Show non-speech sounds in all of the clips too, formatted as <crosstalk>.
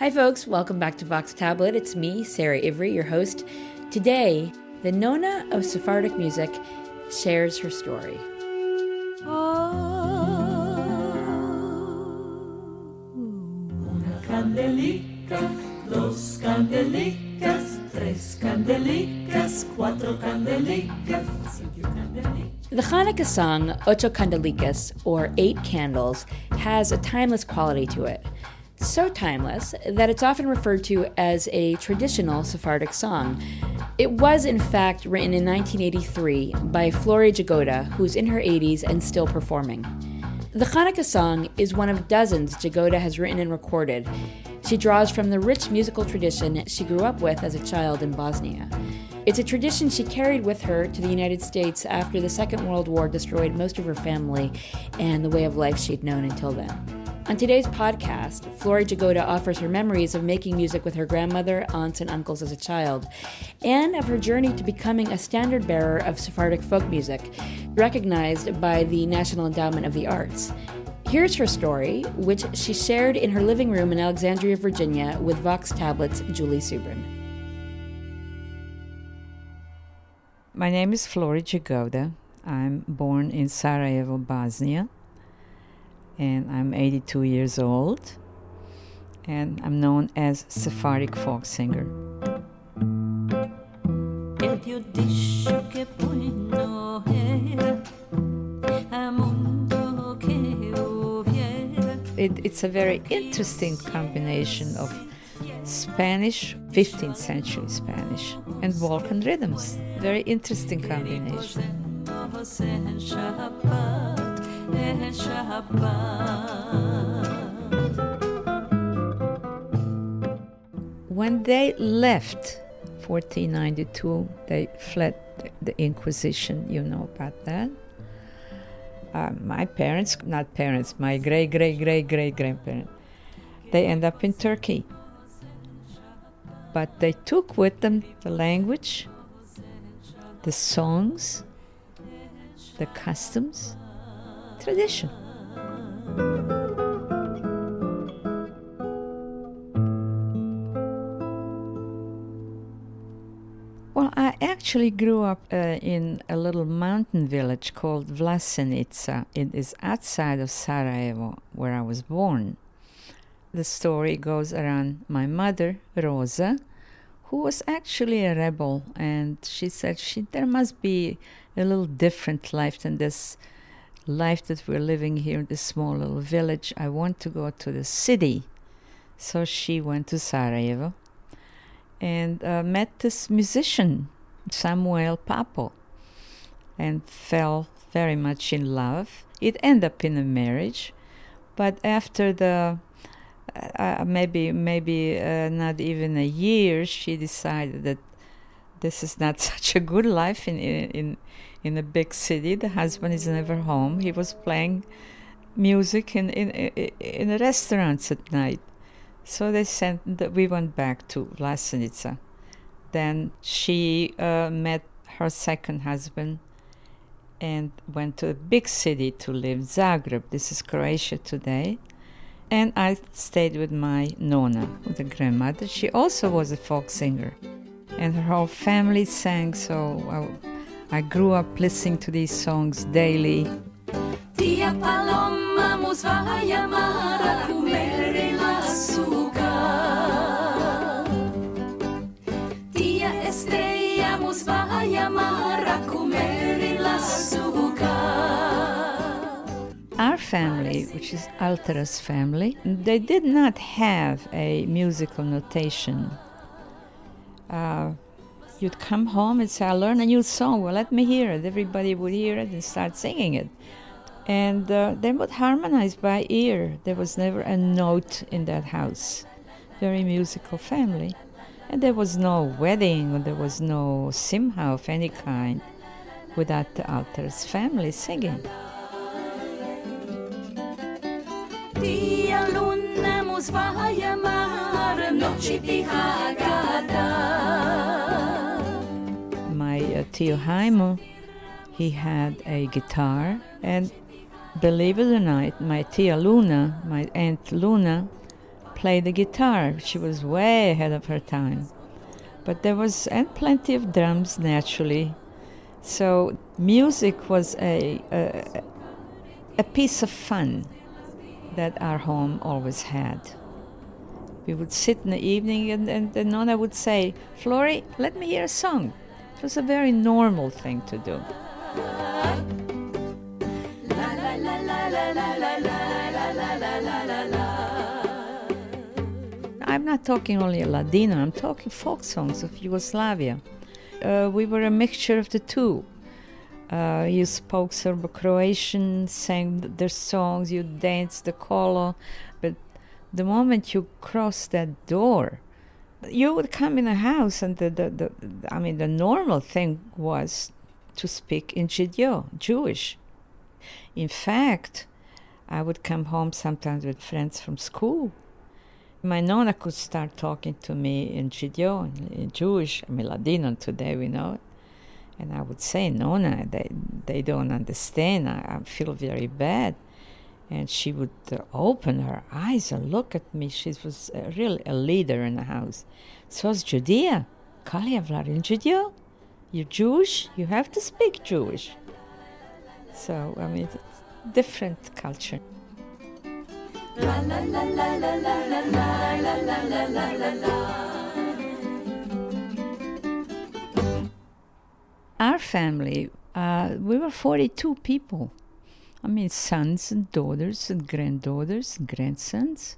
Hi, folks. Welcome back to Vox Tablet. It's me, Sarah Ivry, your host. Today, the Nona of Sephardic music shares her story. Oh. Dos candelicas, tres candelicas, cuatro candelicas, cinco candelicas. The Hanukkah song Ocho Candelicas, or Eight Candles, has a timeless quality to it. So timeless that it's often referred to as a traditional Sephardic song. It was, in fact, written in 1983 by Flory Jagoda, who's in her 80s and still performing. The Hanukkah song is one of dozens Jagoda has written and recorded. She draws from the rich musical tradition she grew up with as a child in Bosnia. It's a tradition she carried with her to the United States after the Second World War destroyed most of her family and the way of life she'd known until then. On today's podcast, Flory Jagoda offers her memories of making music with her grandmother, aunts, and uncles as a child, and of her journey to becoming a standard bearer of Sephardic folk music, recognized by the National Endowment of the Arts. Here's her story, which she shared in her living room in Alexandria, Virginia, with Vox Tablet's Julie Subrin. My name is Flory Jagoda. I'm born in Sarajevo, Bosnia, and I'm 82 years old, and I'm known as Sephardic folk singer. El Dio dice che poi no era a mondo che hubiera. It, it's a very interesting combination of Spanish, 15th century Spanish, and Balkan rhythms. Very interesting combination. When they left 1492, they fled the Inquisition. You know about that. Uh, my parents, not parents, my great, great, great, great grandparents, they end up in Turkey. But they took with them the language, the songs, the customs, tradition. Well, I actually grew up uh, in a little mountain village called Vlasenica. It is outside of Sarajevo, where I was born. The story goes around my mother, Rosa, who was actually a rebel, and she said she there must be a little different life than this life that we're living here in this small little village. I want to go to the city. So she went to Sarajevo and uh, met this musician, Samuel Papo, and fell very much in love. It ended up in a marriage, but after the uh, maybe maybe uh, not even a year, she decided that this is not <laughs> such a good life in in in a big city. The husband is never home. He was playing music in in in the restaurants at night. So they sent. That we went back to Vlasenica. Then she uh, met her second husband and went to a big city to live, Zagreb. This is Croatia today. And I stayed with my nona, with the grandmother. She also was a folk singer, and her whole family sang. So I, I grew up listening to these songs daily. Tia Paloma a comer. Tía Estrella a comer. Our family, which is Altaras family, they did not have a musical notation. Uh, you'd come home and say, I learned a new song. Well, let me hear it. Everybody would hear it and start singing it. And uh, they would harmonize by ear. There was never a note in that house. Very musical family. And there was no wedding, or there was no simha of any kind without the Altaras family singing. Uh, Tio Jaimo, he had a guitar, and believe it or not, my Tia Luna, my Aunt Luna, played the guitar. She was way ahead of her time. But there was and plenty of drums naturally. So music was a, a, a piece of fun that our home always had. We would sit in the evening and, and the nonna would say, Florrie, let me hear a song. It was a very normal thing to do. I'm not talking only a Ladino, I'm talking folk songs of Yugoslavia. Uh, we were a mixture of the two. Uh, you spoke Serbo Croatian, sang their songs, you danced the kolo, but the moment you crossed that door, you would come in a house, and the, the, the I mean, the normal thing was to speak in Jidyo, Jewish. In fact, I would come home sometimes with friends from school. My nonna could start talking to me in Jidyo, in Jewish, I mean Ladino today we know. And I would say, Nonna, they, they don't understand. I, I feel very bad. And she would uh, open her eyes and look at me. She was uh, really a leader in the house. So was Judea. Kalia Vlarin Judea, You're Jewish, you have to speak Jewish. So, I mean, it's different culture. Our family, uh, we were 42 people. I mean, sons and daughters and granddaughters and grandsons.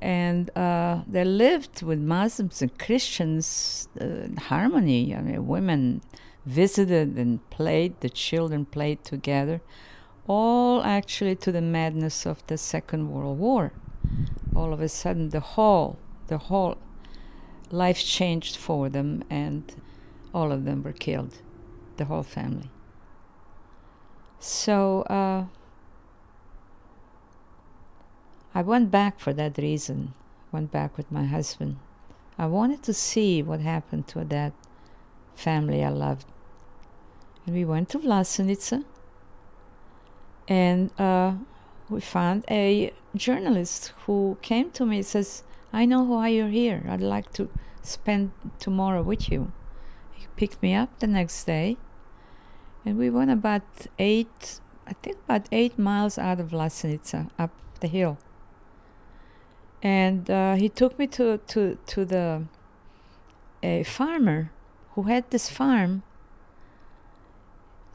And uh, they lived with Muslims and Christians uh, in harmony. I mean, women visited and played, the children played together, all actually to the madness of the Second World War. All of a sudden, the whole, the whole life changed for them, and all of them were killed, the whole family. So uh, I went back for that reason, went back with my husband. I wanted to see what happened to that family I loved. And we went to Vlasenica and uh, we found a journalist who came to me and says, I know why you're here. I'd like to spend tomorrow with you. He picked me up the next day and we went about eight, I think about eight miles out of Vlasenica up the hill. And uh, he took me to, to, to the a farmer who had this farm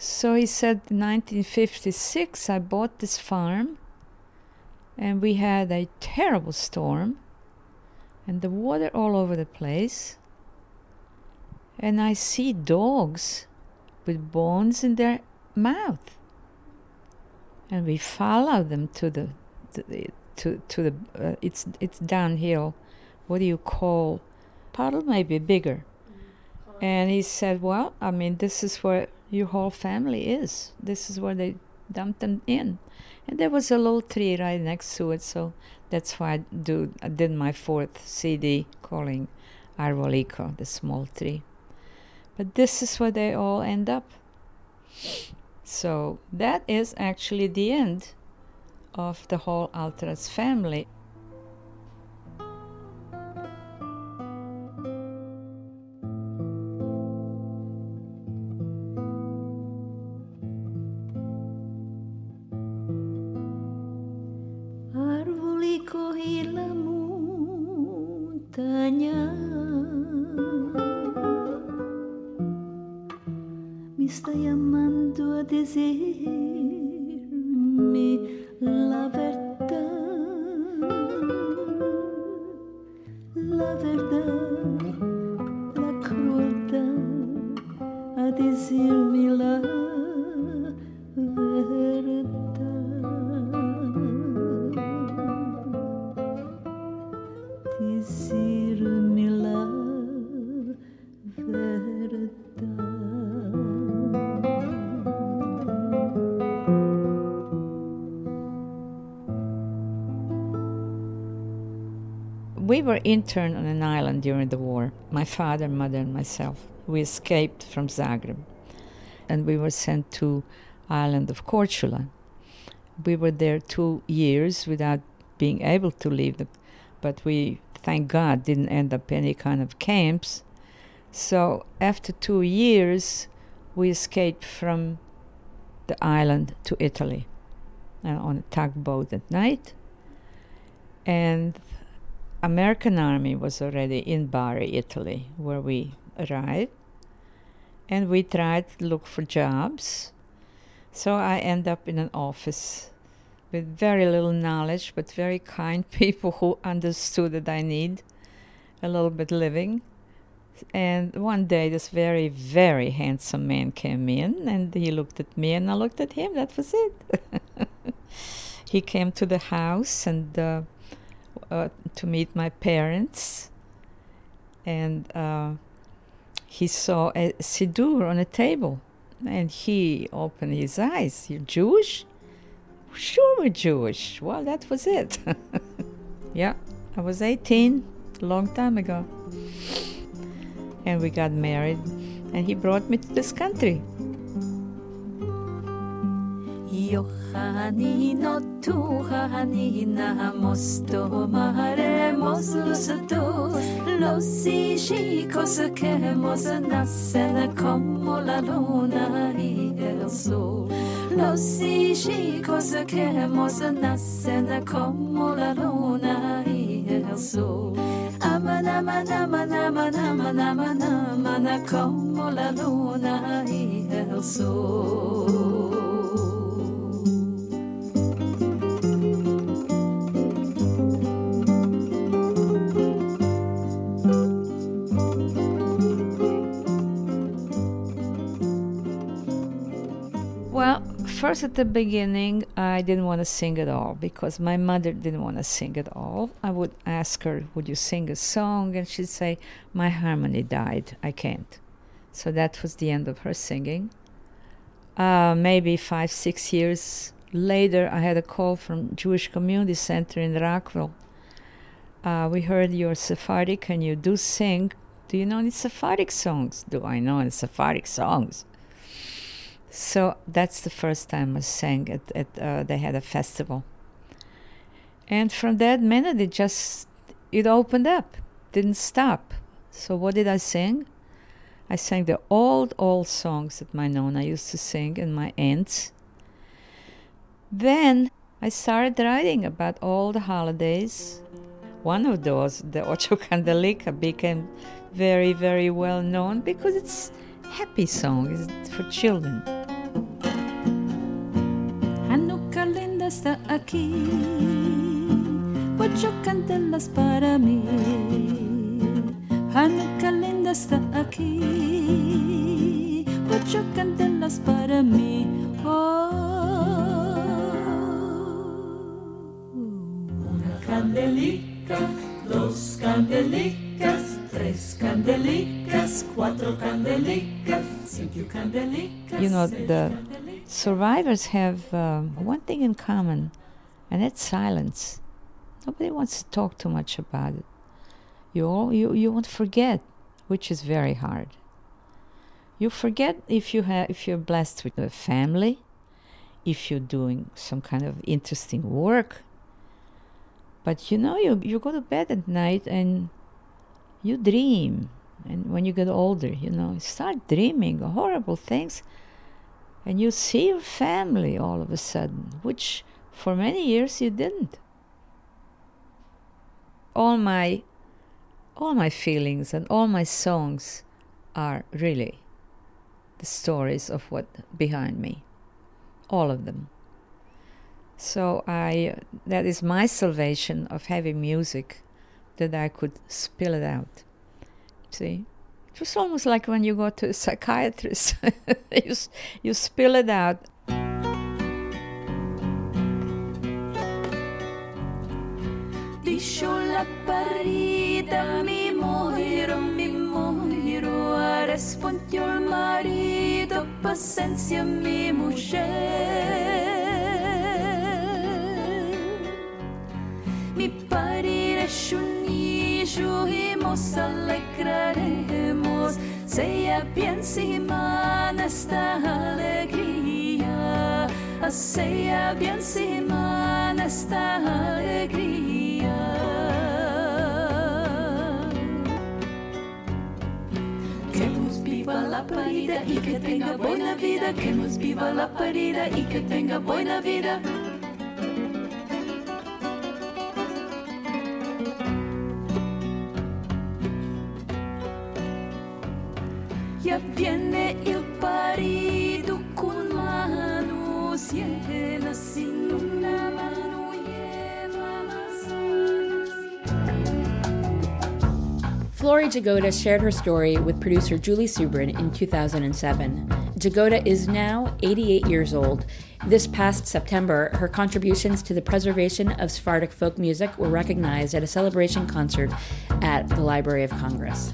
so he said, 1956, I bought this farm, and we had a terrible storm, and the water all over the place. And I see dogs with bones in their mouth, and we follow them to the, to the to to the uh, it's it's downhill. What do you call puddle? Maybe bigger. And he said, "Well, I mean, this is where your whole family is. This is where they dumped them in. And there was a little tree right next to it, so that's why I, do, I did my fourth CD calling Arvoliko, the small tree. But this is where they all end up. So that is actually the end of the whole Altaras family. We were interned on an island during the war, my father, mother, and myself. We escaped from Zagreb and we were sent to island of Korčula. We were there two years without being able to leave the but we, thank God, didn't end up any kind of camps. So after two years, we escaped from the island to Italy uh, on a tugboat at night. And American army was already in Bari, Italy, where we arrived. And we tried to look for jobs. So I end up in an office with very little knowledge, but very kind <laughs> people who understood that I need a little bit living. And one day, this very, very handsome man came in and he looked at me and I looked at him. That was it. <laughs> he came to the house and uh, uh, to meet my parents. And uh, he saw a siddur on a table and he opened his eyes. You're Jewish? Sure, we're Jewish. Well, that was it. <laughs> yeah, I was 18, a long time ago. And we got married, and he brought me to this country. Johanino tuhanina mosto maremos los dos los chicos queremos nacer como la luna y el sol los chicos queremos nacer como la luna y el sol aman aman aman aman aman aman aman como la luna y el sol first at the beginning, I didn't want to sing at all because my mother didn't want to sing at all. I would ask her, Would you sing a song? And she'd say, My harmony died. I can't. So that was the end of her singing. Uh, maybe five, six years later, I had a call from Jewish Community Center in Rockville. Uh, we heard you're Sephardic and you do sing. Do you know any Sephardic songs? Do I know any Sephardic songs? So that's the first time I sang at, at uh, they had a festival. And from that minute, it just it opened up, didn't stop. So what did I sing? I sang the old old songs that my nonna used to sing and my aunts. Then I started writing about all the holidays. One of those, the Ocho Candelica, became very very well known because it's happy song. It's for children. Está aquí, ocho candelas para mí. Hanukkah linda está aquí, ocho candelas para mí. Oh. Una candelica, dos candelicas, tres candelicas, cuatro candelicas, cinco candelicas. You know, the candelicas. Survivors have um, one thing in common, and that's silence. Nobody wants to talk too much about it. You all, you you won't forget, which is very hard. You forget if you have if you're blessed with a family, if you're doing some kind of interesting work. But you know, you you go to bed at night and you dream, and when you get older, you know, you start dreaming horrible things and you see your family all of a sudden, which for many years you didn't. All my all my feelings and all my songs are really the stories of what behind me. All of them. So I that is my salvation of heavy music that I could spill it out. See? It was almost like when you go to a psychiatrist. <laughs> you, you spill it out. La mi mi respondió mi. Mi Sujimos, alegraremos, sea bien simana esta alegría, sea bien simana esta alegría. Que nos viva la parida y que tenga buena vida, que nos viva la parida y que tenga buena vida. Parido con mano. Flory Jagoda shared her story with producer Julie Subrin in 2007. Jagoda is now 88 years old. This past September, her contributions to the preservation of Sephardic folk music were recognized at a celebration concert at the Library of Congress.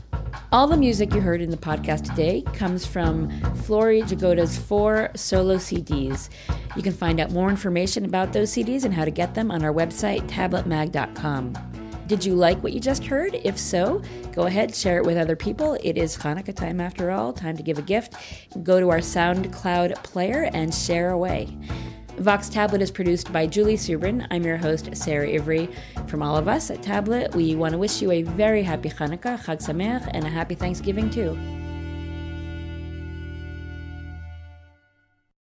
All the music you heard in the podcast today comes from Flory Jagoda's four solo CDs. You can find out more information about those CDs and how to get them on our website, tabletmag.com. Did you like what you just heard? If so, go ahead, share it with other people. It is Hanukkah time after all, time to give a gift. Go to our SoundCloud player and share away. Vox Tablet is produced by Julie Subrin. I'm your host, Sarah Ivry. From all of us at Tablet, we want to wish you a very happy Hanukkah, Chag Sameach, and a happy Thanksgiving too.